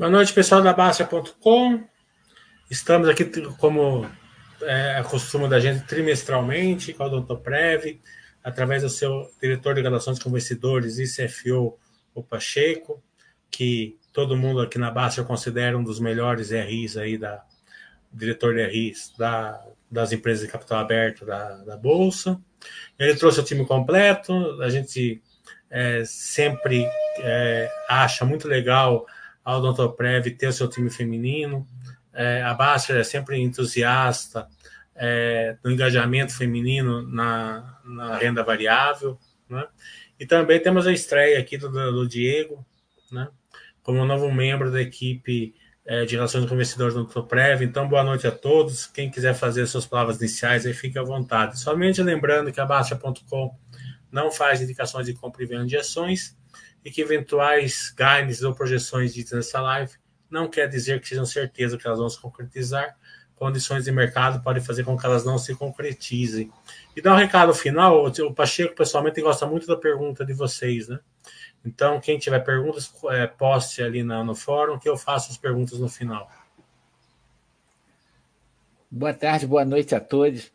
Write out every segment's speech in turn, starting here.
Boa noite, pessoal da Baixa.com. Estamos aqui, como é, é costume da gente, trimestralmente com o Odontoprev, através do seu diretor de relações com investidores e CFO, o Pacheco, que todo mundo aqui na Baixa considera um dos melhores RIs aí da diretor de RIs da, das empresas de capital aberto da, da Bolsa. Ele trouxe o time completo, a gente é, sempre é, acha muito legal a Odontoprev ter o seu time feminino. É, a Baster é sempre entusiasta é, do engajamento feminino na, na renda variável. Né? E também temos a estreia aqui do, do Diego, né? como novo membro da equipe é, de relações com investidores do Odontoprev. Então, boa noite a todos. Quem quiser fazer suas palavras iniciais, aí fique à vontade. Somente lembrando que a Baixa.com não faz indicações de compra e venda de ações e que eventuais guidance ou projeções ditas nessa live não quer dizer que sejam certeza que elas vão se concretizar. Condições de mercado podem fazer com que elas não se concretizem. E dar um recado final, o Pacheco pessoalmente gosta muito da pergunta de vocês, né? Então, quem tiver perguntas, é, poste ali na, no fórum que eu faço as perguntas no final. Boa tarde, boa noite a todos.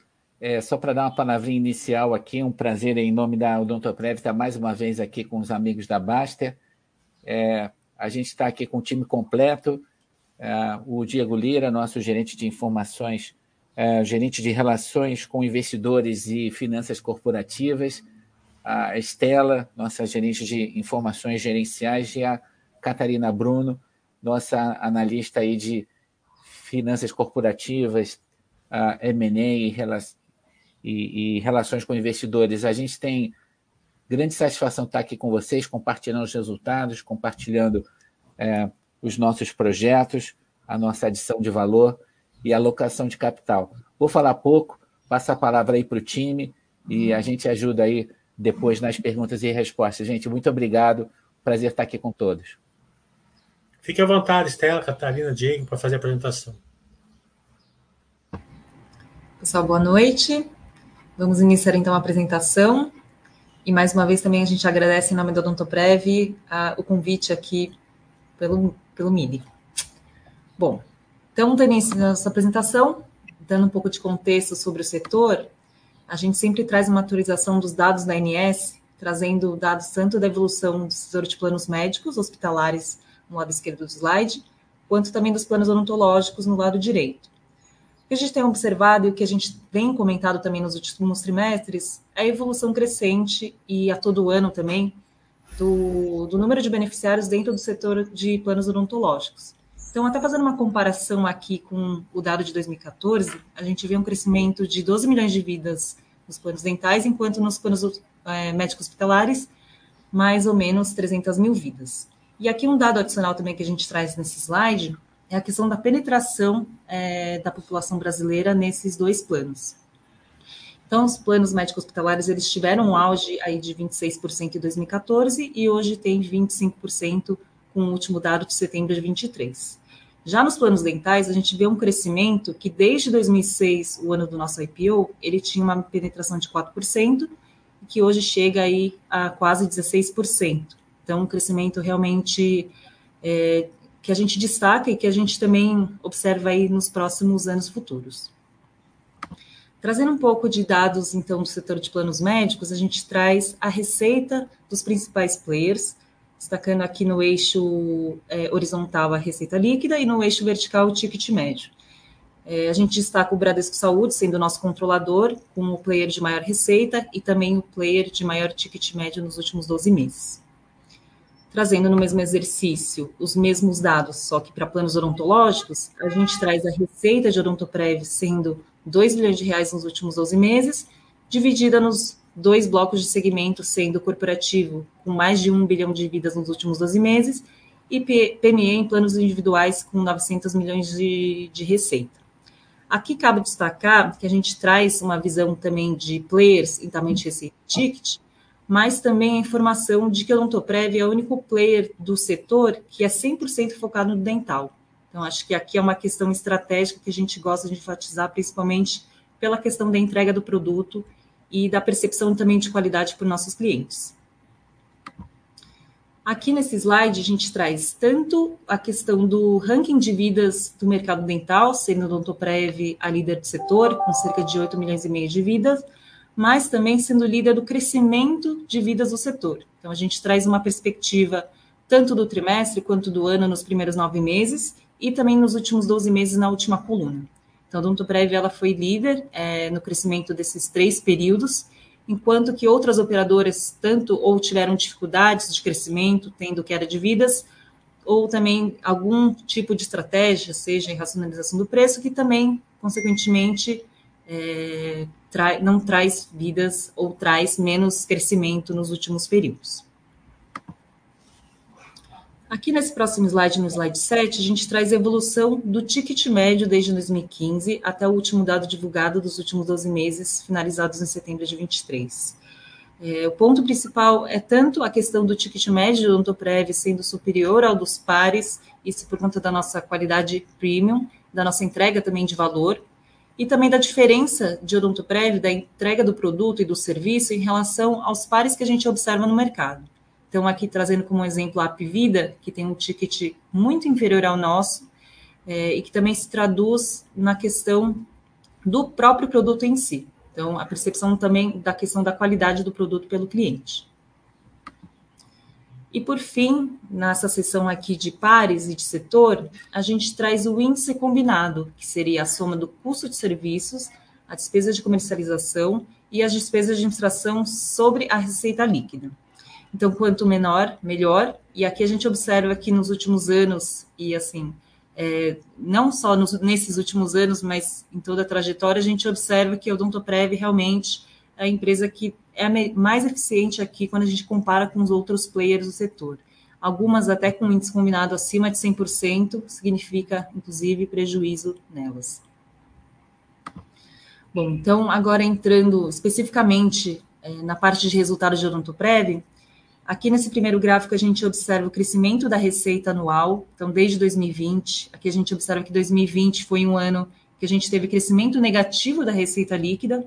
É, só para dar uma palavrinha inicial aqui, um prazer em nome da Odontoprev estar mais uma vez aqui com os amigos da Baster. É, a gente está aqui com o time completo. É, o Diego Lira, nosso gerente de informações, é, gerente de relações com investidores e finanças corporativas. A Estela, nossa gerente de informações gerenciais, e a Catarina Bruno, nossa analista aí de finanças corporativas, a M&A e e, e relações com investidores. A gente tem grande satisfação estar aqui com vocês, compartilhando os resultados, compartilhando é, os nossos projetos, a nossa adição de valor e alocação de capital. Vou falar pouco, passar a palavra aí para o time e a gente ajuda aí depois nas perguntas e respostas. Gente, muito obrigado. Prazer estar aqui com todos. Fique à vontade, Estela, Catarina, Diego, para fazer a apresentação. Pessoal, boa noite. Vamos iniciar então a apresentação. E mais uma vez também a gente agradece em nome do Odontoprev a, o convite aqui pelo, pelo MINI. Bom, então, tendo essa apresentação, dando um pouco de contexto sobre o setor, a gente sempre traz uma atualização dos dados da ANS, trazendo dados tanto da evolução do setor de planos médicos hospitalares no lado esquerdo do slide, quanto também dos planos odontológicos no lado direito. O que a gente tem observado e o que a gente tem comentado também nos últimos trimestres é a evolução crescente e a todo ano também do, do número de beneficiários dentro do setor de planos odontológicos. Então, até fazendo uma comparação aqui com o dado de 2014, a gente vê um crescimento de 12 milhões de vidas nos planos dentais, enquanto nos planos é, médicos hospitalares, mais ou menos 300 mil vidas. E aqui um dado adicional também que a gente traz nesse slide é a questão da penetração é, da população brasileira nesses dois planos. Então, os planos médicos hospitalares eles tiveram um auge aí de 26% em 2014 e hoje tem 25% com o último dado de setembro de 23. Já nos planos dentais, a gente vê um crescimento que desde 2006, o ano do nosso IPO, ele tinha uma penetração de 4%, que hoje chega aí a quase 16%. Então, um crescimento realmente é, que a gente destaca e que a gente também observa aí nos próximos anos futuros. Trazendo um pouco de dados, então, do setor de planos médicos, a gente traz a receita dos principais players, destacando aqui no eixo é, horizontal a receita líquida e no eixo vertical o ticket médio. É, a gente destaca o Bradesco Saúde sendo o nosso controlador, com o player de maior receita e também o player de maior ticket médio nos últimos 12 meses trazendo no mesmo exercício os mesmos dados, só que para planos odontológicos, a gente traz a receita de odontoprev sendo 2 bilhões de reais nos últimos 12 meses, dividida nos dois blocos de segmento, sendo corporativo com mais de 1 bilhão de vidas nos últimos 12 meses, e PME em planos individuais com 900 milhões de, de receita. Aqui cabe destacar que a gente traz uma visão também de players em tamanho de receita ticket, mas também a informação de que a Odontoprev é o único player do setor que é 100% focado no dental. Então, acho que aqui é uma questão estratégica que a gente gosta de enfatizar, principalmente pela questão da entrega do produto e da percepção também de qualidade para os nossos clientes. Aqui nesse slide, a gente traz tanto a questão do ranking de vidas do mercado dental, sendo o Odontoprev a líder do setor, com cerca de 8 milhões e meio de vidas, mas também sendo líder do crescimento de vidas do setor. Então, a gente traz uma perspectiva tanto do trimestre quanto do ano nos primeiros nove meses e também nos últimos 12 meses na última coluna. Então, a Odontoprev ela foi líder é, no crescimento desses três períodos, enquanto que outras operadoras tanto ou tiveram dificuldades de crescimento, tendo queda de vidas, ou também algum tipo de estratégia, seja em racionalização do preço, que também, consequentemente, é, não traz vidas ou traz menos crescimento nos últimos períodos. Aqui nesse próximo slide, no slide 7, a gente traz a evolução do ticket médio desde 2015 até o último dado divulgado dos últimos 12 meses, finalizados em setembro de 23. É, o ponto principal é tanto a questão do ticket médio do Ontoprev sendo superior ao dos pares, isso por conta da nossa qualidade premium, da nossa entrega também de valor, e também da diferença de Odontoprev, da entrega do produto e do serviço em relação aos pares que a gente observa no mercado. Então, aqui trazendo como exemplo a Apvida, que tem um ticket muito inferior ao nosso, é, e que também se traduz na questão do próprio produto em si. Então, a percepção também da questão da qualidade do produto pelo cliente. E por fim, nessa seção aqui de pares e de setor, a gente traz o índice combinado, que seria a soma do custo de serviços, a despesa de comercialização e as despesas de administração sobre a receita líquida. Então, quanto menor, melhor. E aqui a gente observa que nos últimos anos, e assim, é, não só nos, nesses últimos anos, mas em toda a trajetória, a gente observa que a Odontoprev realmente a empresa que é mais eficiente aqui quando a gente compara com os outros players do setor. Algumas até com índice combinado acima de 100%, significa, inclusive, prejuízo nelas. Bom, então, agora entrando especificamente é, na parte de resultados de Odontoprev, Aqui nesse primeiro gráfico a gente observa o crescimento da receita anual, então desde 2020. Aqui a gente observa que 2020 foi um ano que a gente teve crescimento negativo da receita líquida,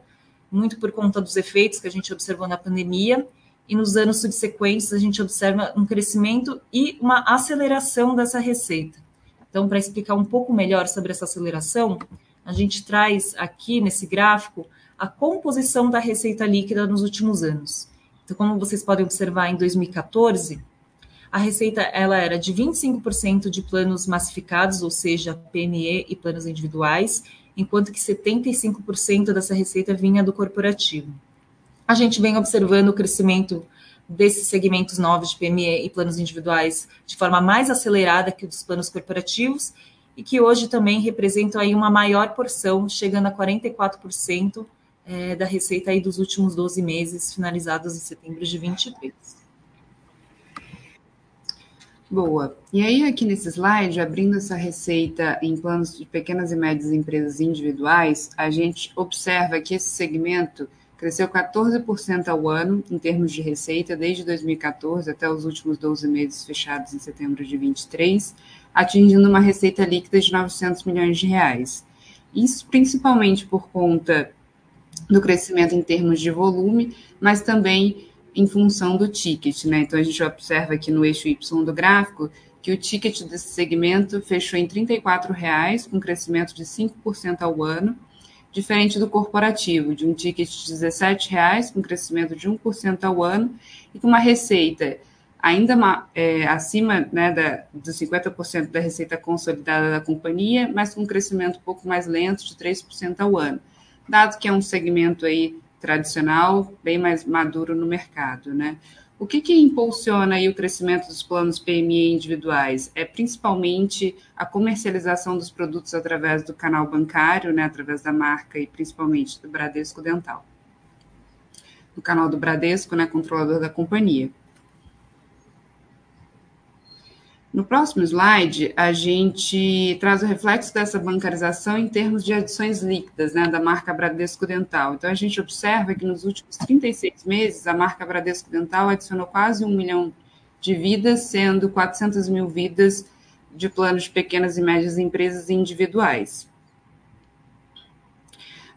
muito por conta dos efeitos que a gente observou na pandemia. E nos anos subsequentes a gente observa um crescimento e uma aceleração dessa receita. Então, para explicar um pouco melhor sobre essa aceleração, a gente traz aqui nesse gráfico a composição da receita líquida nos últimos anos. Então, como vocês podem observar, em 2014, a receita ela era de 25% de planos massificados, ou seja, PME e planos individuais, enquanto que 75% dessa receita vinha do corporativo. A gente vem observando o crescimento desses segmentos novos de PME e planos individuais de forma mais acelerada que o dos planos corporativos e que hoje também representam aí uma maior porção, chegando a 44% é, da receita aí dos últimos 12 meses, finalizados em setembro de 23. Boa. E aí, aqui nesse slide, abrindo essa receita em planos de pequenas e médias empresas individuais, a gente observa que esse segmento cresceu 14% ao ano em termos de receita desde 2014 até os últimos 12 meses fechados em setembro de 23, atingindo uma receita líquida de 900 milhões de reais. Isso principalmente por conta do crescimento em termos de volume, mas também em função do ticket, né? Então a gente observa aqui no eixo Y do gráfico que o ticket desse segmento fechou em R$ 34,00, com crescimento de 5% ao ano, diferente do corporativo, de um ticket de R$ 17,00, com crescimento de 1% ao ano, e com uma receita ainda é, acima né, da, dos 50% da receita consolidada da companhia, mas com um crescimento um pouco mais lento, de 3% ao ano dado que é um segmento aí tradicional, bem mais maduro no mercado, né? O que, que impulsiona aí o crescimento dos planos PME individuais? É principalmente a comercialização dos produtos através do canal bancário, né, através da marca e principalmente do Bradesco Dental. No canal do Bradesco, né, controlador da companhia. No próximo slide, a gente traz o reflexo dessa bancarização em termos de adições líquidas né, da marca Bradesco Dental. Então, a gente observa que nos últimos 36 meses, a marca Bradesco Dental adicionou quase um milhão de vidas, sendo 400 mil vidas de planos de pequenas e médias empresas individuais.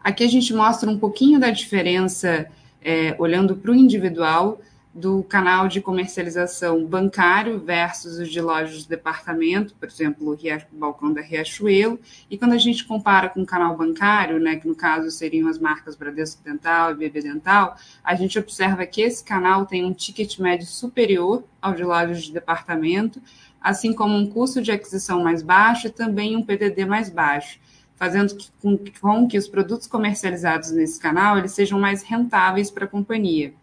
Aqui a gente mostra um pouquinho da diferença, é, olhando para o individual, do canal de comercialização bancário versus os de lojas de departamento, por exemplo, o balcão da Riachuelo. E quando a gente compara com o canal bancário, né, que no caso seriam as marcas Bradesco Dental e BB Dental, a gente observa que esse canal tem um ticket médio superior ao de lojas de departamento, assim como um custo de aquisição mais baixo e também um PDD mais baixo, fazendo com, que os produtos comercializados nesse canal eles sejam mais rentáveis para a companhia.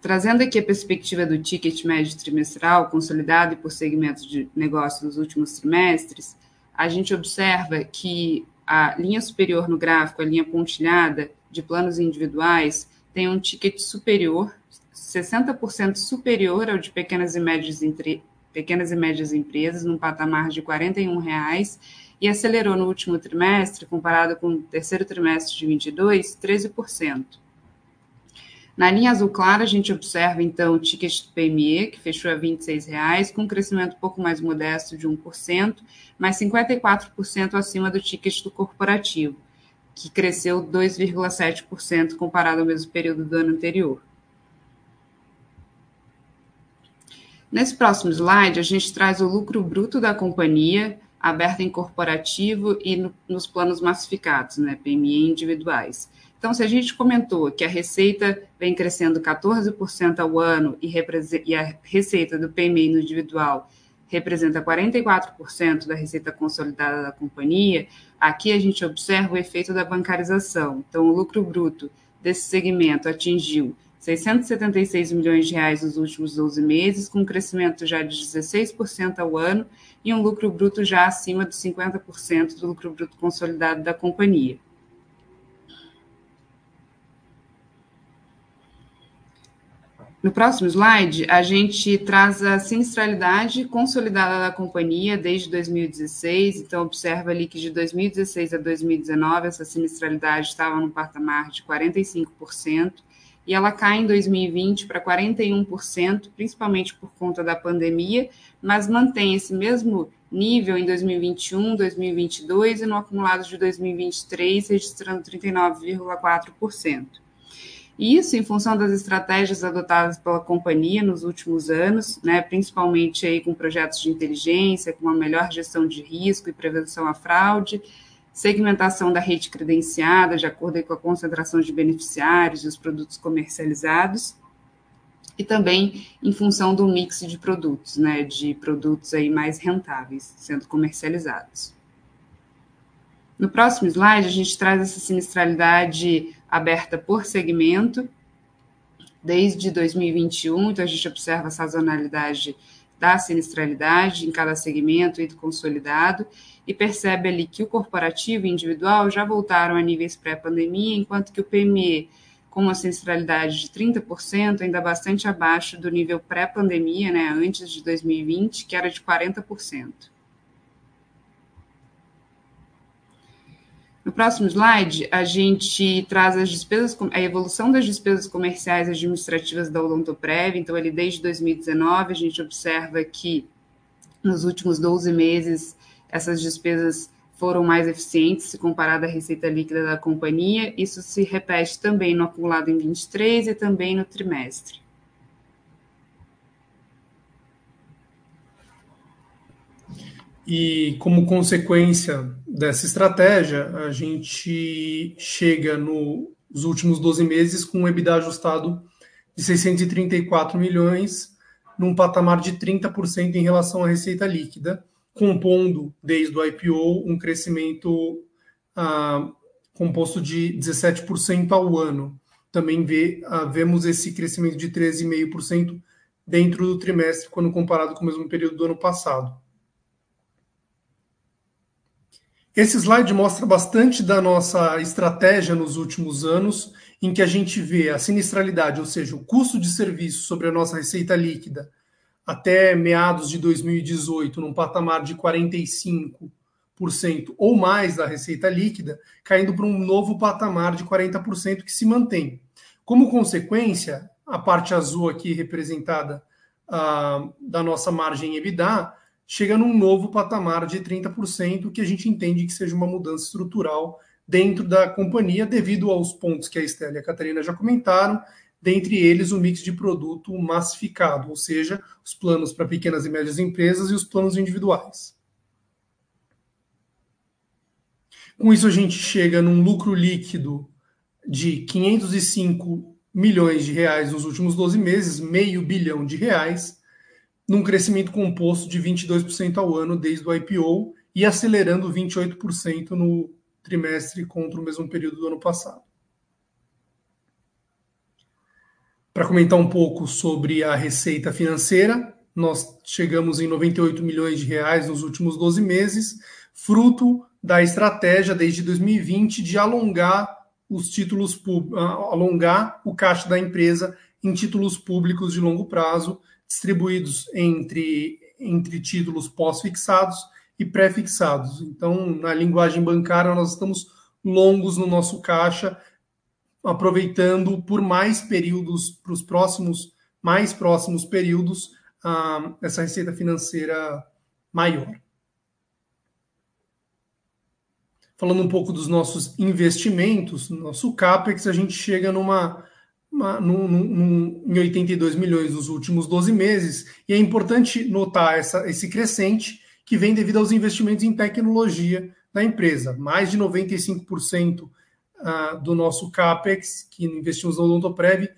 Trazendo aqui a perspectiva do ticket médio trimestral, consolidado por segmentos de negócio dos últimos trimestres, a gente observa que a linha superior no gráfico, a linha pontilhada de planos individuais, tem um ticket superior, 60% superior ao de pequenas e médias, entre, pequenas e médias empresas, num patamar de 41 reais, e acelerou no último trimestre, comparado com o terceiro trimestre de 22, 13%. Na linha azul clara, a gente observa, então, o ticket do PME, que fechou a R$ 26,00, com um crescimento um pouco mais modesto de 1%, mas 54% acima do ticket do corporativo, que cresceu 2,7% comparado ao mesmo período do ano anterior. Nesse próximo slide, a gente traz o lucro bruto da companhia, aberto em corporativo e no, nos planos massificados, né, PME individuais. Então, se a gente comentou que a receita vem crescendo 14% ao ano e, e, a receita do PMI no individual representa 44% da receita consolidada da companhia, aqui a gente observa o efeito da bancarização. Então, o lucro bruto desse segmento atingiu 676 milhões de reais nos últimos 12 meses, com um crescimento já de 16% ao ano e um lucro bruto já acima de 50% do lucro bruto consolidado da companhia. No próximo slide, a gente traz a sinistralidade consolidada da companhia desde 2016. Então, observa ali que de 2016 a 2019, essa sinistralidade estava no patamar de 45%, e ela cai em 2020 para 41%, principalmente por conta da pandemia, mas mantém esse mesmo nível em 2021, 2022 e no acumulado de 2023, registrando 39,4%. Isso em função das estratégias adotadas pela companhia nos últimos anos, né, principalmente aí com projetos de inteligência, com uma melhor gestão de risco e prevenção à fraude, segmentação da rede credenciada de acordo com a concentração de beneficiários e os produtos comercializados, e também em função do mix de produtos, né, de produtos aí mais rentáveis sendo comercializados. No próximo slide, a gente traz essa sinistralidade aberta por segmento desde 2021, então a gente observa a sazonalidade da sinistralidade em cada segmento e do consolidado, e percebe ali que o corporativo e individual já voltaram a níveis pré-pandemia, enquanto que o PME, com uma sinistralidade de 30%, ainda bastante abaixo do nível pré-pandemia, né, antes de 2020, que era de 40%. No próximo slide, a gente traz as despesas, a evolução das despesas comerciais administrativas da Odontoprev. Então, ele desde 2019, a gente observa que nos últimos 12 meses essas despesas foram mais eficientes se comparado à receita líquida da companhia. Isso se repete também no acumulado em 23 e também no trimestre. E como consequência dessa estratégia, a gente chega nos últimos 12 meses com um EBITDA ajustado de 634 milhões, num patamar de 30% em relação à receita líquida, compondo, desde o IPO, um crescimento ah, composto de 17% ao ano. Também vê, ah, vemos esse crescimento de 13,5% dentro do trimestre, quando comparado com o mesmo período do ano passado. Esse slide mostra bastante da nossa estratégia nos últimos anos, em que a gente vê a sinistralidade, ou seja, o custo de serviço sobre a nossa receita líquida, até meados de 2018, num patamar de 45% ou mais da receita líquida, caindo para um novo patamar de 40% que se mantém. Como consequência, a parte azul aqui representada uh, da nossa margem EBITDA chega num novo patamar de 30%, que a gente entende que seja uma mudança estrutural dentro da companhia, devido aos pontos que a Estela e a Catarina já comentaram, dentre eles o mix de produto massificado, ou seja, os planos para pequenas e médias empresas e os planos individuais. Com isso, a gente chega num lucro líquido de 505 milhões de reais nos últimos 12 meses, meio bilhão de reais, num crescimento composto de 22% ao ano desde o IPO e acelerando 28% no trimestre contra o mesmo período do ano passado. Para comentar um pouco sobre a receita financeira, nós chegamos em 98 milhões de reais nos últimos 12 meses, fruto da estratégia desde 2020 de alongar os títulos alongar o caixa da empresa em títulos públicos de longo prazo, distribuídos entre, entre títulos pós-fixados e pré-fixados. Então, na linguagem bancária, nós estamos longos no nosso caixa, aproveitando por mais períodos, para os próximos, mais próximos períodos, essa receita financeira maior. Falando um pouco dos nossos investimentos, nosso CAPEX, a gente chega numa, uma, em 82 milhões nos últimos 12 meses, e é importante notar essa, esse crescente que vem devido aos investimentos em tecnologia da empresa. Mais de 95% ah, do nosso CAPEX, que investimos no Odontoprev,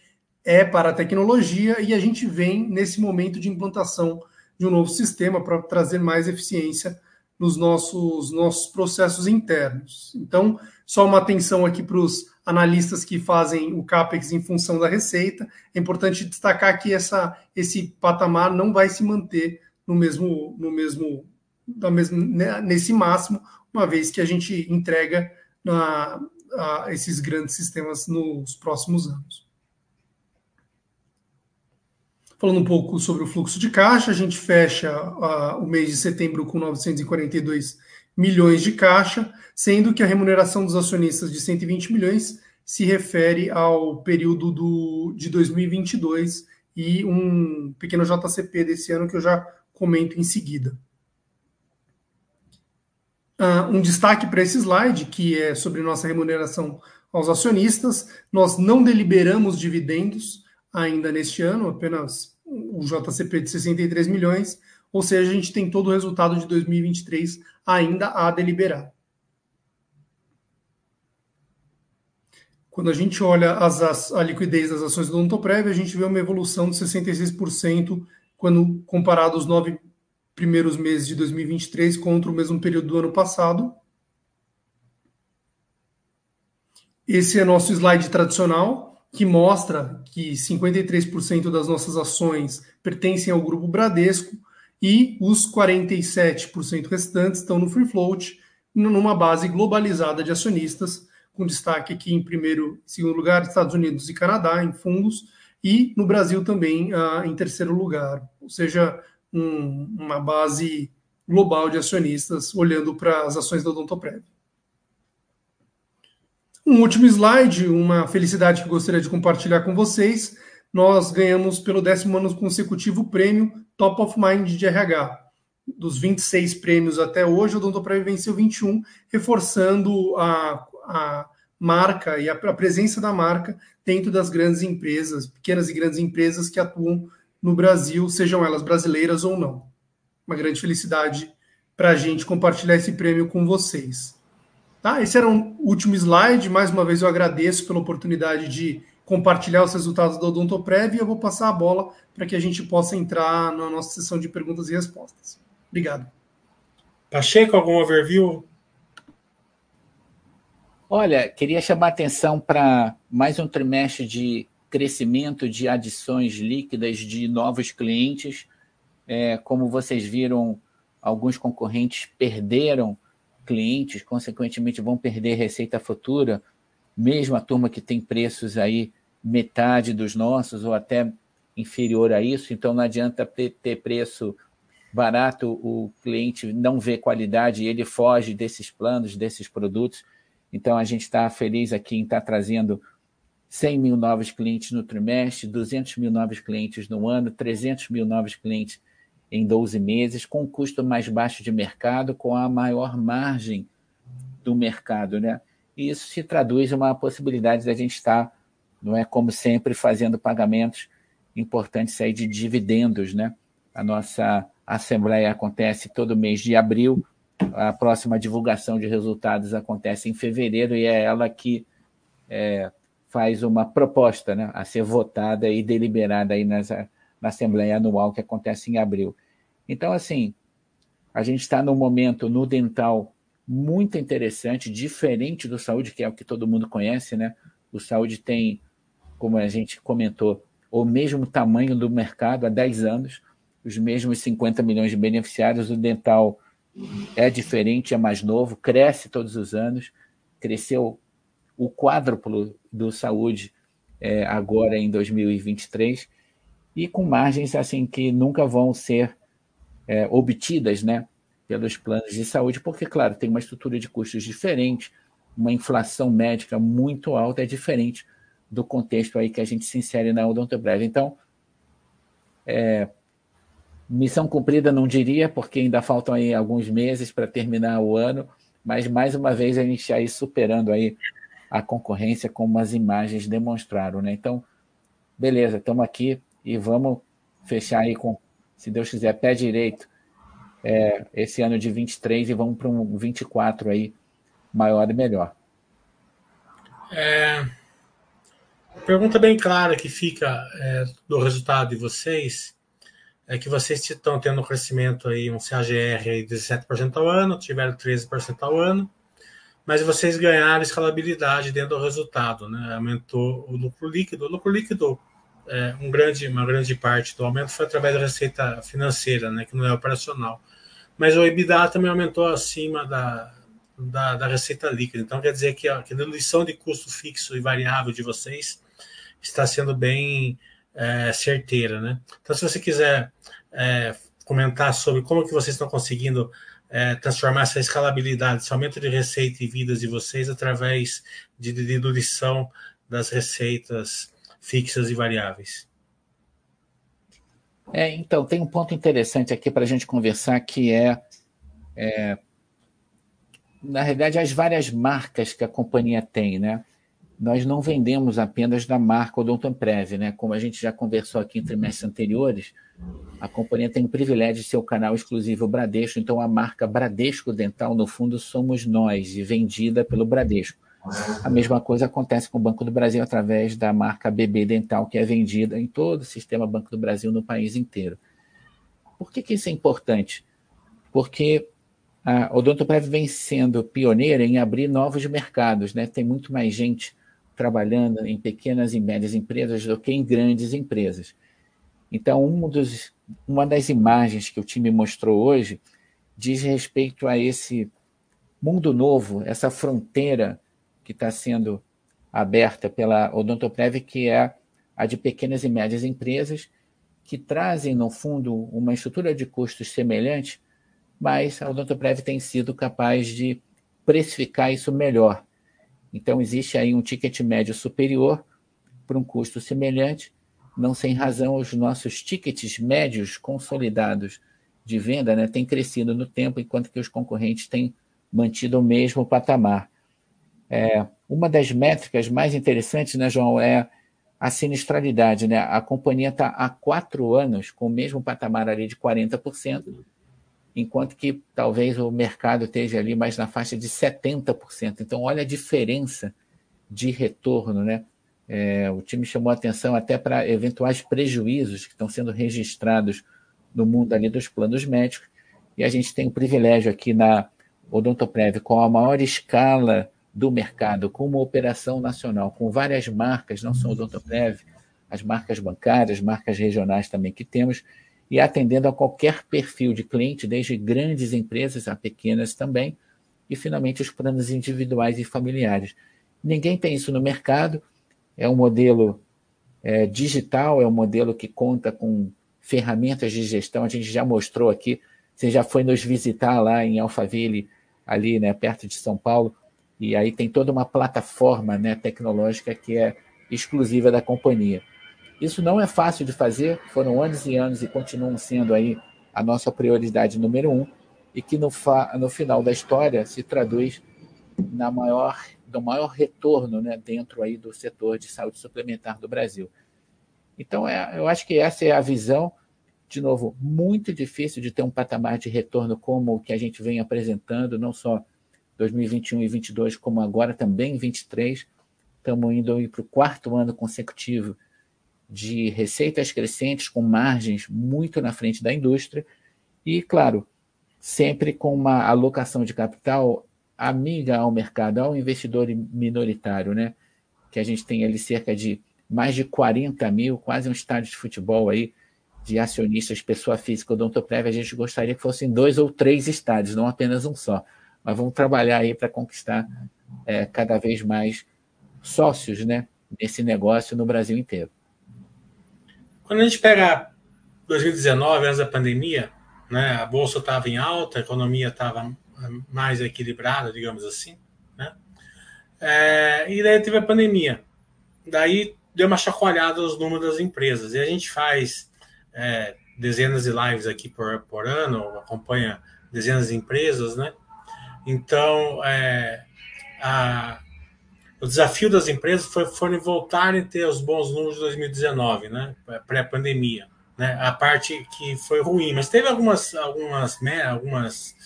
é para a tecnologia, e a gente vem nesse momento de implantação de um novo sistema para trazer mais eficiência nos nossos, nossos processos internos. Então, só uma atenção aqui para os analistas que fazem o CAPEX em função da receita. É importante destacar que essa, esse patamar não vai se manter no mesmo, no mesmo, da mesmo né, nesse máximo, uma vez que a gente entrega na, a, esses grandes sistemas nos próximos anos. Falando um pouco sobre o fluxo de caixa, a gente fecha uh, o mês de setembro com 942 milhões de caixa, sendo que a remuneração dos acionistas de 120 milhões se refere ao período do, de 2022 e um pequeno JCP desse ano que eu já comento em seguida. Uh, um destaque para esse slide, que é sobre nossa remuneração aos acionistas. Nós não deliberamos dividendos, ainda neste ano, apenas o JCP de 63 milhões, ou seja, a gente tem todo o resultado de 2023 ainda a deliberar. Quando a gente olha as, a liquidez das ações do Odontoprev, a gente vê uma evolução de 66% quando comparado os nove primeiros meses de 2023 contra o mesmo período do ano passado. Esse é nosso slide tradicional, que mostra que 53% das nossas ações pertencem ao grupo Bradesco e os 47% restantes estão no free float, numa base globalizada de acionistas, com destaque aqui em primeiro e segundo lugar, Estados Unidos e Canadá, em fundos, e no Brasil também uh, em terceiro lugar, ou seja, um, uma base global de acionistas olhando para as ações da Odontoprev. Um último slide, uma felicidade que gostaria de compartilhar com vocês. Nós ganhamos pelo décimo ano consecutivo o prêmio Top of Mind de RH. Dos 26 prêmios até hoje, o Odontoprev venceu 21, reforçando a, a marca e a, a presença da marca dentro das grandes empresas, pequenas e grandes empresas que atuam no Brasil, sejam elas brasileiras ou não. Uma grande felicidade para a gente compartilhar esse prêmio com vocês. Tá? Esse era um último slide. Mais uma vez eu agradeço pela oportunidade de compartilhar os resultados do Odontoprev e eu vou passar a bola para que a gente possa entrar na nossa sessão de perguntas e respostas. Obrigado. Pacheco, algum overview? Olha, queria chamar a atenção para mais um trimestre de crescimento de adições líquidas de novos clientes. É, como vocês viram, alguns concorrentes perderam clientes, consequentemente vão perder receita futura, mesmo a turma que tem preços aí metade dos nossos ou até inferior a isso, então não adianta ter preço barato, o cliente não vê qualidade e ele foge desses planos, desses produtos. Então a gente está feliz aqui em estar tá trazendo 100 mil novos clientes no trimestre, 200 mil novos clientes no ano, 300 mil novos clientes em 12 meses, com um custo mais baixo de mercado, com a maior margem do mercado. Né? e isso se traduz em uma possibilidade da gente estar, não é como sempre, fazendo pagamentos importantes aí de dividendos, né? A nossa assembleia acontece todo mês de abril, a próxima divulgação de resultados acontece em fevereiro e é ela que é, faz uma proposta né, a ser votada e deliberada aí nessa, na Assembleia Anual que acontece em abril. Então, assim, a gente está num momento no dental muito interessante, diferente do saúde, que é o que todo mundo conhece, né? O saúde tem, como a gente comentou, o mesmo tamanho do mercado há 10 anos, os mesmos 50 milhões de beneficiários. O dental é diferente, é mais novo, cresce todos os anos, cresceu o quádruplo do saúde é, agora em 2023 e com margens assim que nunca vão ser é, obtidas, né, pelos planos de saúde, porque claro tem uma estrutura de custos diferente, uma inflação médica muito alta é diferente do contexto aí que a gente se insere na odontobreve. Então, é, missão cumprida não diria, porque ainda faltam aí alguns meses para terminar o ano, mas mais uma vez a gente aí superando aí a concorrência, como as imagens demonstraram. Né? Então, beleza, estamos aqui e vamos fechar aí com, se Deus quiser, pé direito é, esse ano de 23 e vamos para um 24 aí maior e melhor. É, pergunta bem clara que fica é, do resultado de vocês é que vocês estão tendo um crescimento aí, um CAGR aí de 17% ao ano, tiveram 13% ao ano, mas vocês ganharam escalabilidade dentro do resultado, né? Aumentou o lucro líquido. O lucro líquido, é, um grande, uma grande parte do aumento foi através da receita financeira, né? Que não é operacional. Mas o EBITDA também aumentou acima da, da, da receita líquida. Então quer dizer que a, diluição de custo fixo e variável de vocês está sendo bem é, certeira, né? Então, se você quiser é, comentar sobre como que vocês estão conseguindo é, transformar essa escalabilidade, esse aumento de receita e vidas de vocês através de, de diluição das receitas fixas e variáveis. É, então, tem um ponto interessante aqui para a gente conversar que é, é, na realidade, as várias marcas que a companhia tem, né? Nós não vendemos apenas da marca Odontoprev, né? Como a gente já conversou aqui em trimestres anteriores, a companhia tem o privilégio de ser o canal exclusivo Bradesco, então a marca Bradesco Dental, no fundo, somos nós, e vendida pelo Bradesco. A mesma coisa acontece com o Banco do Brasil através da marca BB Dental, que é vendida em todo o sistema Banco do Brasil no país inteiro. Por que, que isso é importante? Porque a Odontoprev vem sendo pioneira em abrir novos mercados, né? Tem muito mais gente trabalhando em pequenas e médias empresas do que em grandes empresas. Então, um dos, uma das imagens que o time mostrou hoje diz respeito a esse mundo novo, essa fronteira que está sendo aberta pela Odontoprev, que é a de pequenas e médias empresas, que trazem, no fundo, uma estrutura de custos semelhante, mas a Odontoprev tem sido capaz de precificar isso melhor. Então, existe aí um ticket médio superior para um custo semelhante, não sem razão, os nossos tickets médios consolidados de venda né, têm crescido no tempo, enquanto que os concorrentes têm mantido o mesmo patamar. É, uma das métricas mais interessantes, né, João, é a sinistralidade. Né? A companhia está há quatro anos com o mesmo patamar ali de 40%, enquanto que talvez o mercado esteja ali mais na faixa de 70%. Então, olha a diferença de retorno, né? É, o time chamou atenção até para eventuais prejuízos que estão sendo registrados no mundo ali dos planos médicos. E a gente tem o privilégio aqui na Odontoprev, com a maior escala do mercado, com uma operação nacional, com várias marcas, não só Odontoprev, as marcas bancárias, marcas regionais também que temos, e atendendo a qualquer perfil de cliente, desde grandes empresas a pequenas também, e finalmente os planos individuais e familiares. Ninguém tem isso no mercado, é um modelo é, digital, é um modelo que conta com ferramentas de gestão. A gente já mostrou aqui, você já foi nos visitar lá em Alphaville, ali né, perto de São Paulo, e aí tem toda uma plataforma né, tecnológica que é exclusiva da companhia. Isso não é fácil de fazer, foram anos e anos e continuam sendo aí a nossa prioridade número um, e que no, no final da história se traduz na maior do maior retorno né, dentro aí do setor de saúde suplementar do Brasil. Então, é, eu acho que essa é a visão. De novo, muito difícil de ter um patamar de retorno como o que a gente vem apresentando, não só 2021 e 2022, como agora também 2023. Estamos indo para o quarto ano consecutivo de receitas crescentes, com margens muito na frente da indústria, e, claro, sempre com uma alocação de capital amiga ao mercado, ao investidor minoritário, né? Que a gente tem ali cerca de mais de 40 mil, quase um estádio de futebol aí, de acionistas, pessoa física, odontoprev, a gente gostaria que fossem dois ou três estádios, não apenas um só. Mas vamos trabalhar aí para conquistar é, cada vez mais sócios né, nesse negócio no Brasil inteiro. Quando a gente pega 2019, antes da pandemia, né, a bolsa estava em alta, a economia estava mais equilibrada, digamos assim, né? É, e daí teve a pandemia. Daí deu uma chacoalhada nos números das empresas. E a gente faz é, dezenas de lives aqui por, por ano, acompanha dezenas de empresas, né? Então, é, a, o desafio das empresas foi, foi voltarem a ter os bons números de 2019, né? Pré-pandemia. Né? A parte que foi ruim, mas teve algumas, algumas, algumas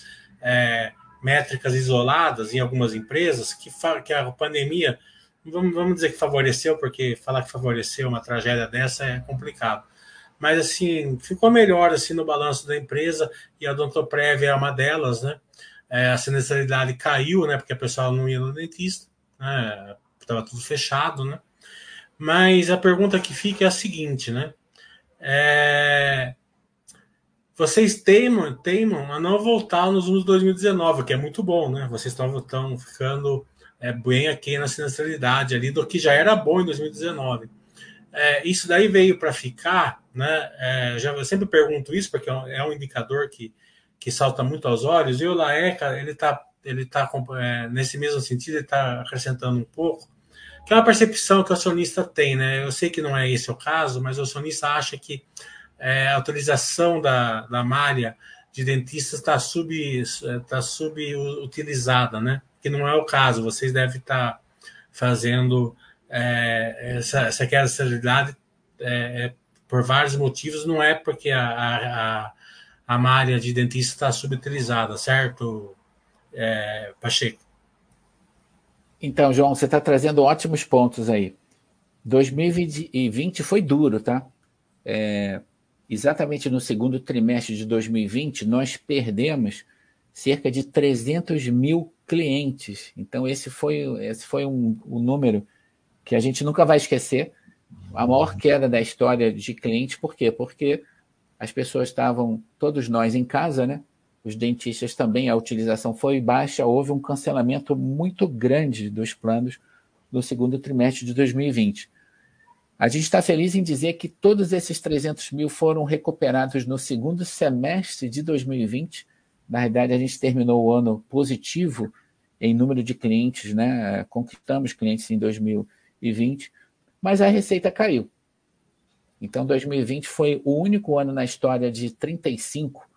é, métricas isoladas em algumas empresas que, que a pandemia, vamos, vamos dizer que favoreceu, porque falar que favoreceu uma tragédia dessa é complicado. Mas assim, ficou melhor assim no balanço da empresa e a Odontoprev é uma delas, né? É, a sinistralidade caiu, né? Porque a pessoa não ia no dentista, né? Estava tudo fechado, né? Mas a pergunta que fica é a seguinte, né? É, vocês teimam, teimam a não voltar nos anos 2019, que é muito bom, né? Vocês estão, ficando é, bem aqui na sinistralidade ali do que já era bom em 2019. É, isso daí veio para ficar, né? É, já, eu sempre pergunto isso, porque é um, é um, indicador que, que salta muito aos olhos, e o LAECA, ele está ele tá, é, nesse mesmo sentido, ele está acrescentando um pouco, que é uma percepção que o acionista tem, né? Eu sei que não é esse o caso, mas o acionista acha que é, a autorização da, da malha de dentistas está sub, tá subutilizada, né? Que não é o caso. Vocês devem estar tá fazendo é, essa, essa queda de celeridade é, é, por vários motivos, não é porque a, a, a malha de dentista está subutilizada, certo, é, Pacheco? Então, João, você está trazendo ótimos pontos aí. 2020 foi duro, tá? É, exatamente no segundo trimestre de 2020, nós perdemos cerca de 300 mil clientes. Então, esse foi, esse foi um, um número que a gente nunca vai esquecer. A maior queda da história de clientes, por quê? Porque as pessoas estavam, todos nós em casa, né? Os dentistas também, a utilização foi baixa, houve um cancelamento muito grande dos planos no segundo trimestre de 2020. A gente está feliz em dizer que todos esses 300 mil foram recuperados no segundo semestre de 2020. Na verdade, a gente terminou o ano positivo em número de clientes, né? Conquistamos clientes em 2020, mas a receita caiu. Então, 2020 foi o único ano na história de 35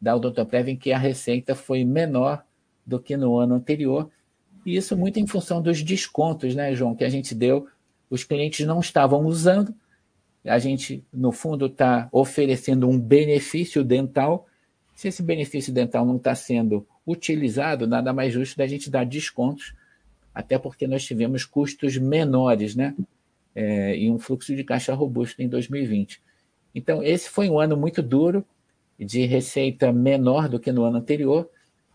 da Odontoprev em que a receita foi menor do que no ano anterior. E isso muito em função dos descontos, né, João, que a gente deu os clientes não estavam usando. A gente, no fundo, está oferecendo um benefício dental. Se esse benefício dental não está sendo utilizado, nada mais justo da gente dar descontos, até porque nós tivemos custos menores, né? É, e um fluxo de caixa robusto em 2020. Então, esse foi um ano muito duro, de receita menor do que no ano anterior,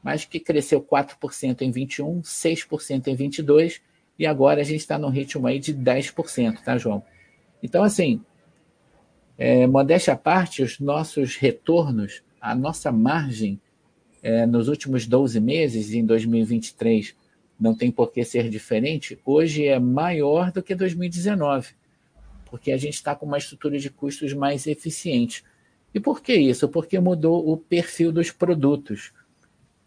mas que cresceu 4% em 21, 6% em 22 e agora a gente está no ritmo aí de 10%, tá, João? Então, assim, é, modéstia à parte, os nossos retornos, a nossa margem é, nos últimos 12 meses, em 2023, não tem por que ser diferente, hoje é maior do que 2019, porque a gente está com uma estrutura de custos mais eficiente. E por que isso? Porque mudou o perfil dos produtos.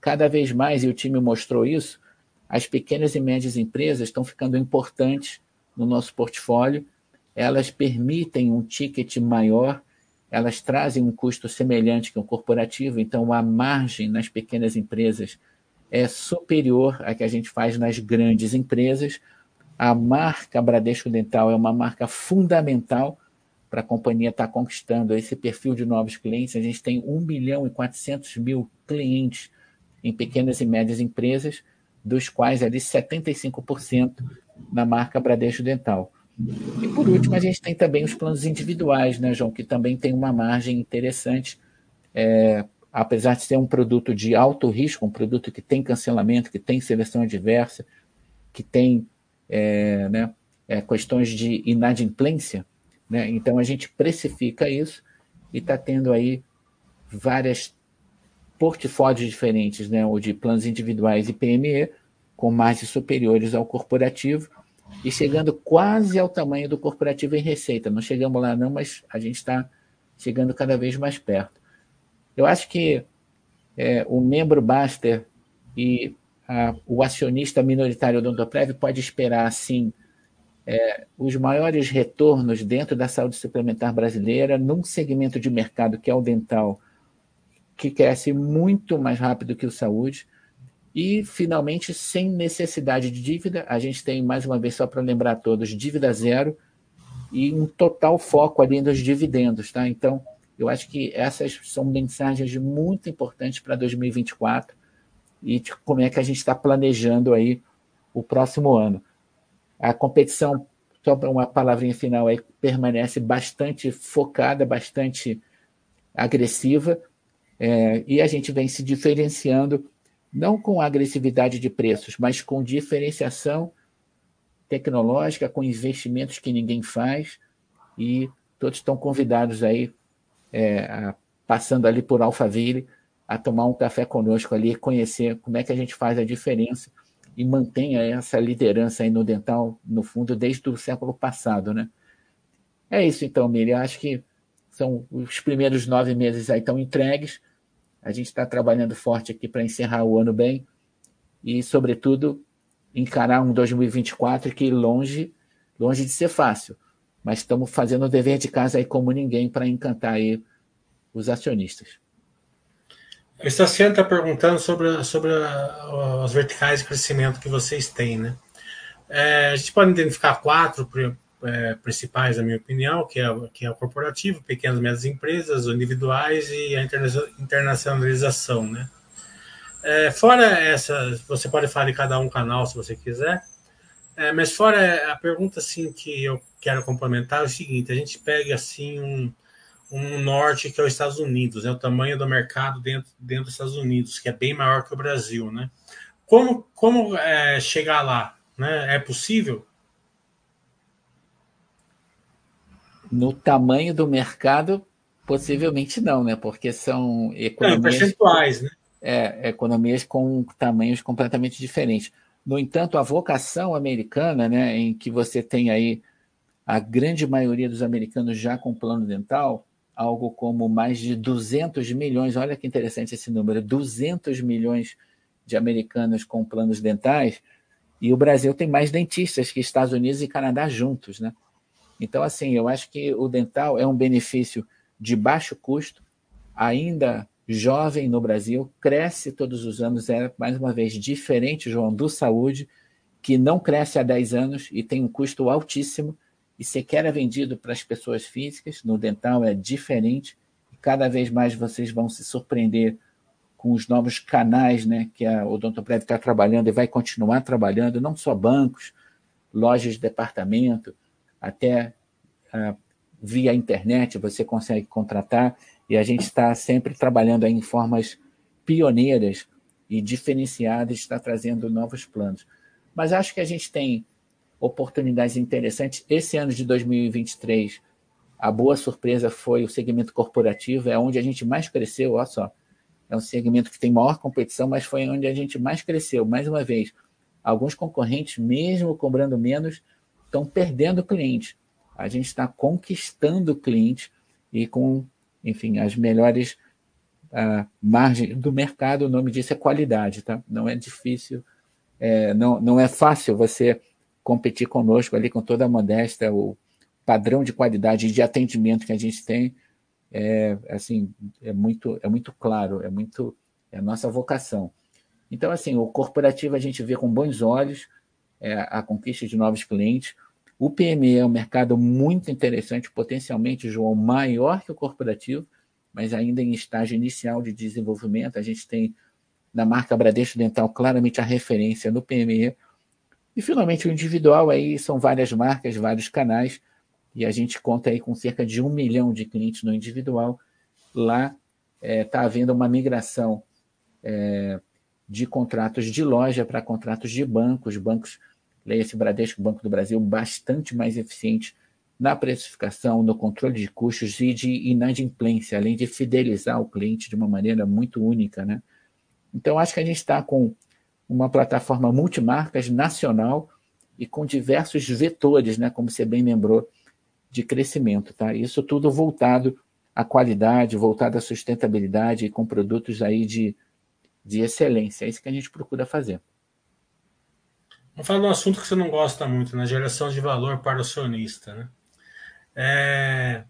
Cada vez mais, e o time mostrou isso, as pequenas e médias empresas estão ficando importantes no nosso portfólio, elas permitem um ticket maior, elas trazem um custo semelhante que o corporativo, então a margem nas pequenas empresas é superior à que a gente faz nas grandes empresas. A marca Bradesco Dental é uma marca fundamental para a companhia estar tá conquistando esse perfil de novos clientes. A gente tem 1 milhão e 400 mil clientes em pequenas e médias empresas, dos quais ali 75% na marca Bradesco Dental. E por último, a gente tem também os planos individuais, né, João, que também tem uma margem interessante. É, apesar de ser um produto de alto risco, um produto que tem cancelamento, que tem seleção adversa, que tem é, né, é, questões de inadimplência, né? então a gente precifica isso e está tendo aí várias portfólios diferentes, né, ou de planos individuais e PME, com margens superiores ao corporativo, e chegando quase ao tamanho do corporativo em receita. Não chegamos lá, não, mas a gente está chegando cada vez mais perto. Eu acho que é, o membro Baster e a, o acionista minoritário do Odontoprev pode esperar, sim, é, os maiores retornos dentro da saúde suplementar brasileira, num segmento de mercado que é o dental, que cresce muito mais rápido que o saúde. E, finalmente, sem necessidade de dívida, a gente tem, mais uma vez, só para lembrar a todos, dívida zero e um total foco ali nos dividendos. Tá? Então, eu acho que essas são mensagens muito importantes para 2024 e de como é que a gente está planejando aí o próximo ano. A competição, só para uma palavrinha final aí, permanece bastante focada, bastante agressiva, é, e a gente vem se diferenciando não com agressividade de preços, mas com diferenciação tecnológica, com investimentos que ninguém faz, e todos estão convidados aí, é, passando ali por Alphaville, a tomar um café conosco ali, conhecer como é que a gente faz a diferença e mantenha essa liderança aí no dental, no fundo, desde o século passado, né? É isso então, Miriam. Acho que são os primeiros nove meses aí estão entregues. A gente está trabalhando forte aqui para encerrar o ano bem e, sobretudo, encarar um 2024 que longe, longe de ser fácil, mas estamos fazendo o dever de casa aí como ninguém para encantar aí os acionistas. O Estaciano está perguntando sobre, sobre as verticais de crescimento que vocês têm, né? É, a gente pode identificar quatro é, principais, na minha opinião, que é, que é o corporativo, pequenas e médias empresas, individuais e a internacionalização, né? É, fora essa, você pode falar de cada um canal se você quiser, é, mas fora a pergunta assim que eu quero complementar é o seguinte: a gente pega assim um, um norte que é os Estados Unidos, né? o tamanho do mercado dentro, dentro dos Estados Unidos, que é bem maior que o Brasil, né? Como, como é, chegar lá? Né? É possível? No tamanho do mercado, possivelmente não, né? Porque são economias. Não, percentuais, né? É, economias com tamanhos completamente diferentes. No entanto, a vocação americana, né, em que você tem aí a grande maioria dos americanos já com plano dental, algo como mais de 200 milhões, olha que interessante esse número, 200 milhões de americanos com planos dentais, e o Brasil tem mais dentistas que Estados Unidos e Canadá juntos, né? Então, assim, eu acho que o dental é um benefício de baixo custo, ainda jovem no Brasil, cresce todos os anos, é, mais uma vez, diferente, João, do saúde, que não cresce há 10 anos e tem um custo altíssimo, e sequer é vendido para as pessoas físicas, no dental é diferente, e cada vez mais vocês vão se surpreender com os novos canais né, que a Odontoprev está trabalhando e vai continuar trabalhando, não só bancos, lojas de departamento, até uh, via internet você consegue contratar e a gente está sempre trabalhando em formas pioneiras e diferenciadas, está trazendo novos planos. Mas acho que a gente tem oportunidades interessantes. Esse ano de 2023, a boa surpresa foi o segmento corporativo, é onde a gente mais cresceu, olha só. É um segmento que tem maior competição, mas foi onde a gente mais cresceu. Mais uma vez, alguns concorrentes, mesmo cobrando menos, estão perdendo clientes. A gente está conquistando clientes e com, enfim, as melhores uh, margens do mercado. O nome disso é qualidade, tá? Não é difícil, é, não, não é fácil você competir conosco ali com toda a modéstia, o padrão de qualidade e de atendimento que a gente tem é assim é muito é muito claro, é muito é a nossa vocação. Então, assim, o corporativo a gente vê com bons olhos é, a conquista de novos clientes. O PME é um mercado muito interessante, potencialmente, João, maior que o corporativo, mas ainda em estágio inicial de desenvolvimento. A gente tem na marca Bradesco Dental claramente a referência no PME. E, finalmente, o individual aí são várias marcas, vários canais, e a gente conta aí com cerca de um milhão de clientes no individual. Lá está é, tá havendo uma migração é, de contratos de loja para contratos de bancos, bancos, leia-se Bradesco, Banco do Brasil, bastante mais eficientes na precificação, no controle de custos e de inadimplência, além de fidelizar o cliente de uma maneira muito única. Né? Então, acho que a gente está com uma plataforma multimarcas nacional e com diversos vetores, né, como você bem lembrou, de crescimento. Tá? Isso tudo voltado à qualidade, voltado à sustentabilidade e com produtos aí de de excelência. É isso que a gente procura fazer. Vamos falar de um assunto que você não gosta muito, na né? geração de valor para o acionista. Né? É...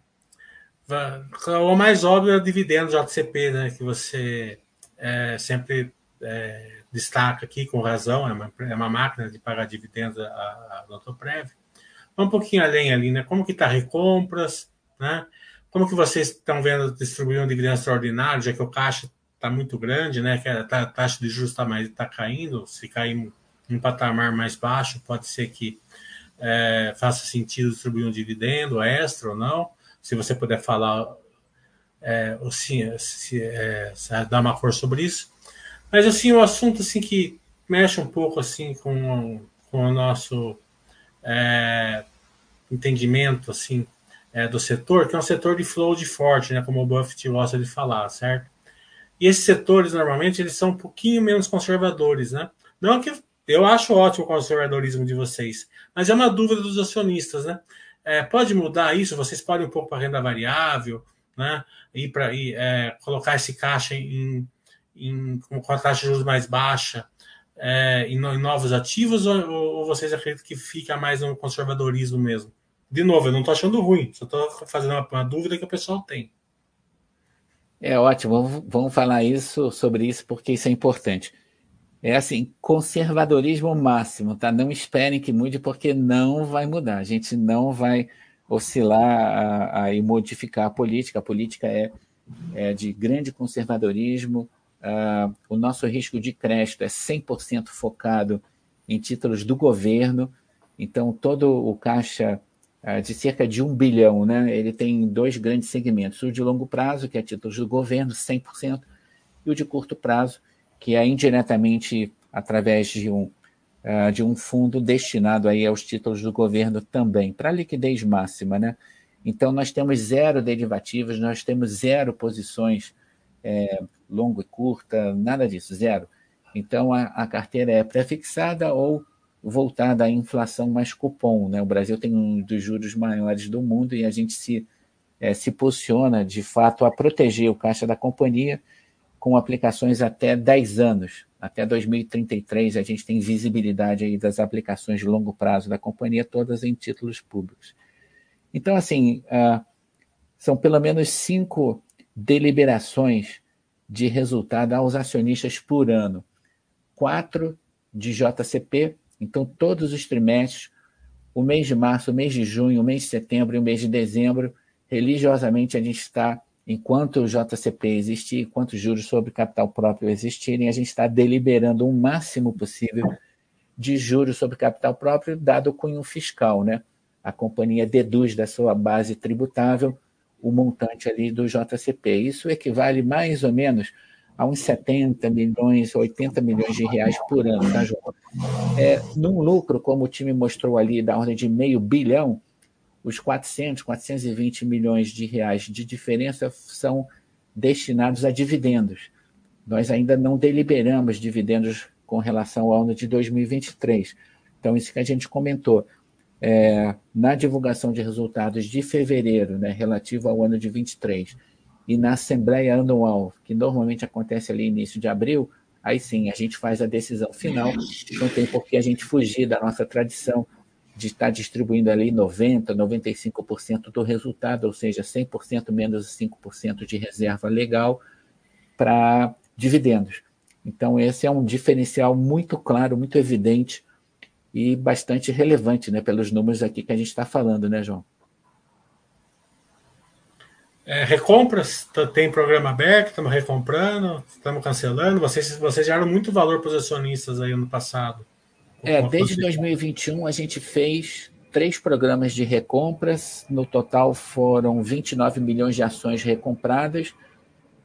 O mais óbvio é o dividendo JCP, né, que você é, sempre é, destaca aqui com razão, é uma, é uma máquina de pagar dividendos a, a Lotoprev. Um pouquinho além ali, né? Como que está recompras, né? Como que vocês estão vendo distribuir um dividendo extraordinário, já que o caixa está muito grande, né? Que a taxa de juros está mais tá caindo. Se cair um patamar mais baixo, pode ser que é, faça sentido distribuir um dividendo extra ou não. Se você puder falar, é, se, se, é, se dar uma cor sobre isso. Mas assim, o um assunto assim que mexe um pouco assim com, com o nosso é, entendimento assim é, do setor, que é um setor de flow de forte, né? Como o Buffett gosta de falar, certo? E esses setores, normalmente, eles são um pouquinho menos conservadores, né? Não que eu acho ótimo o conservadorismo de vocês, mas é uma dúvida dos acionistas, né? É, pode mudar isso? Vocês podem um pouco para renda variável, né? E para é, colocar esse caixa em, em, com a taxa de juros mais baixa é, em, em, novos ativos ou, ou, vocês acreditam que fica mais no conservadorismo mesmo? De novo, eu não estou achando ruim, só estou fazendo uma, uma dúvida que o pessoal tem. É ótimo, vamos falar isso sobre isso porque isso é importante. É assim, conservadorismo máximo, tá? Não esperem que mude porque não vai mudar. A gente não vai oscilar a, e modificar a política. A política é, é de grande conservadorismo. Uh, o nosso risco de crédito é 100% focado em títulos do governo. Então, todo o caixa é, de cerca de um bilhão, né? Ele tem dois grandes segmentos: o de longo prazo, que é títulos do governo, 100%, e o de curto prazo, que é indiretamente através de um, uh, de um fundo destinado aí aos títulos do governo também, para liquidez máxima, né? Então, nós temos zero derivativos, nós temos zero posições é, longo e curta, nada disso, zero. Então, a, a carteira é pré-fixada ou voltada à inflação mais cupom. Né? O Brasil tem um dos juros maiores do mundo e a gente se, é, se posiciona, de fato, a proteger o caixa da companhia com aplicações até 10 anos. Até 2033 a gente tem visibilidade aí das aplicações de longo prazo da companhia, todas em títulos públicos. Então, assim, uh, são pelo menos cinco deliberações de resultado aos acionistas por ano. Quatro de JCP, então, todos os trimestres, o mês de março, o mês de junho, o mês de setembro e o mês de dezembro, religiosamente a gente está, enquanto o JCP existir, enquanto os juros sobre capital próprio existirem, a gente está deliberando o máximo possível de juros sobre capital próprio, dado o cunho fiscal, né? A companhia deduz da sua base tributável o montante ali do JCP. Isso equivale mais ou menos a uns 70 milhões, 80 milhões de reais por ano, tá, João? É, num lucro, como o time mostrou ali, da ordem de meio bilhão, os 400, 420 milhões de reais de diferença são destinados a dividendos. Nós ainda não deliberamos dividendos com relação ao ano de 2023. Então, isso que a gente comentou. É, na divulgação de resultados de fevereiro, né, relativo ao ano de 23, e na Assembleia Anual, que normalmente acontece ali início de abril, aí sim a gente faz a decisão final. Não tem por que a gente fugir da nossa tradição de estar distribuindo ali 90%, 95% do resultado, ou seja, 100% menos 5% de reserva legal para dividendos. Então, esse é um diferencial muito claro, muito evidente e bastante relevante, né, pelos números aqui que a gente está falando, né, João? É, recompras, tem programa aberto, estamos recomprando, estamos cancelando. Vocês, vocês geraram muito valor para os acionistas aí no passado. É, desde 2021 a gente fez três programas de recompras. No total foram 29 milhões de ações recompradas.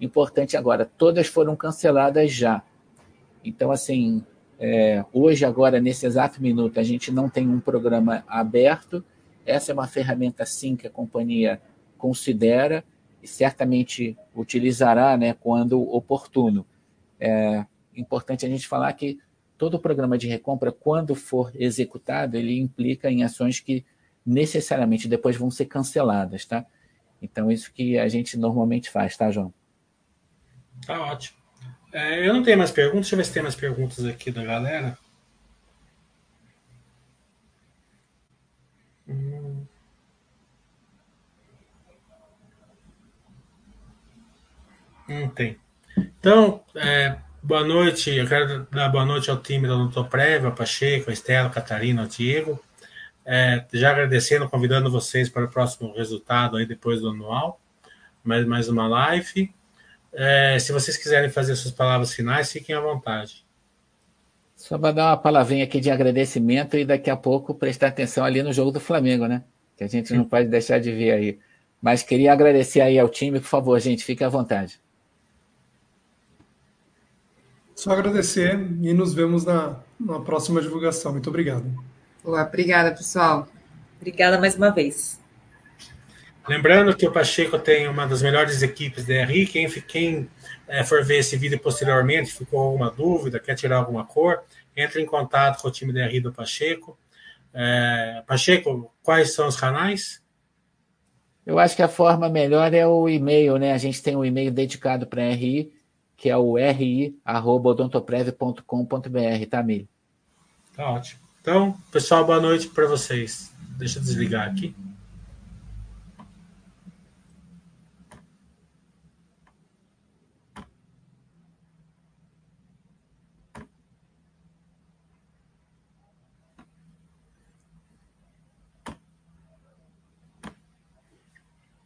Importante agora, todas foram canceladas já. Então, assim, é, hoje, agora, nesse exato minuto, a gente não tem um programa aberto. Essa é uma ferramenta, sim, que a companhia considera e certamente utilizará né, quando oportuno. É importante a gente falar que todo o programa de recompra, quando for executado, ele implica em ações que necessariamente depois vão ser canceladas, tá? Então, isso que a gente normalmente faz, tá, João? Tá ótimo. É, eu não tenho mais perguntas, deixa eu ver se tem mais perguntas aqui da galera. Hum. Não tem. Então, é, boa noite. Eu quero dar boa noite ao time da Doutor Prévia, Pacheco, a Estela, a Catarina, o Diego. É, já agradecendo, convidando vocês para o próximo resultado aí depois do anual. Mais, mais uma live. É, se vocês quiserem fazer suas palavras finais, fiquem à vontade. Só para dar uma palavrinha aqui de agradecimento e daqui a pouco prestar atenção ali no jogo do Flamengo, né? Que a gente não pode deixar de ver aí. Mas queria agradecer aí ao time, por favor, gente, fique à vontade. Só agradecer e nos vemos na, na próxima divulgação. Muito obrigado. Boa, obrigada, pessoal. Obrigada mais uma vez. Lembrando que o Pacheco tem uma das melhores equipes da RI. Quem, quem é, for ver esse vídeo posteriormente, ficou alguma dúvida, quer tirar alguma cor, entre em contato com o time da RI do Pacheco. É, Pacheco, quais são os canais? Eu acho que a forma melhor é o e-mail, né? A gente tem um e-mail dedicado para a RI, que é o ri.odontoprev.com.br, tá, Milho? Tá ótimo. Então, pessoal, boa noite para vocês. Deixa eu desligar aqui.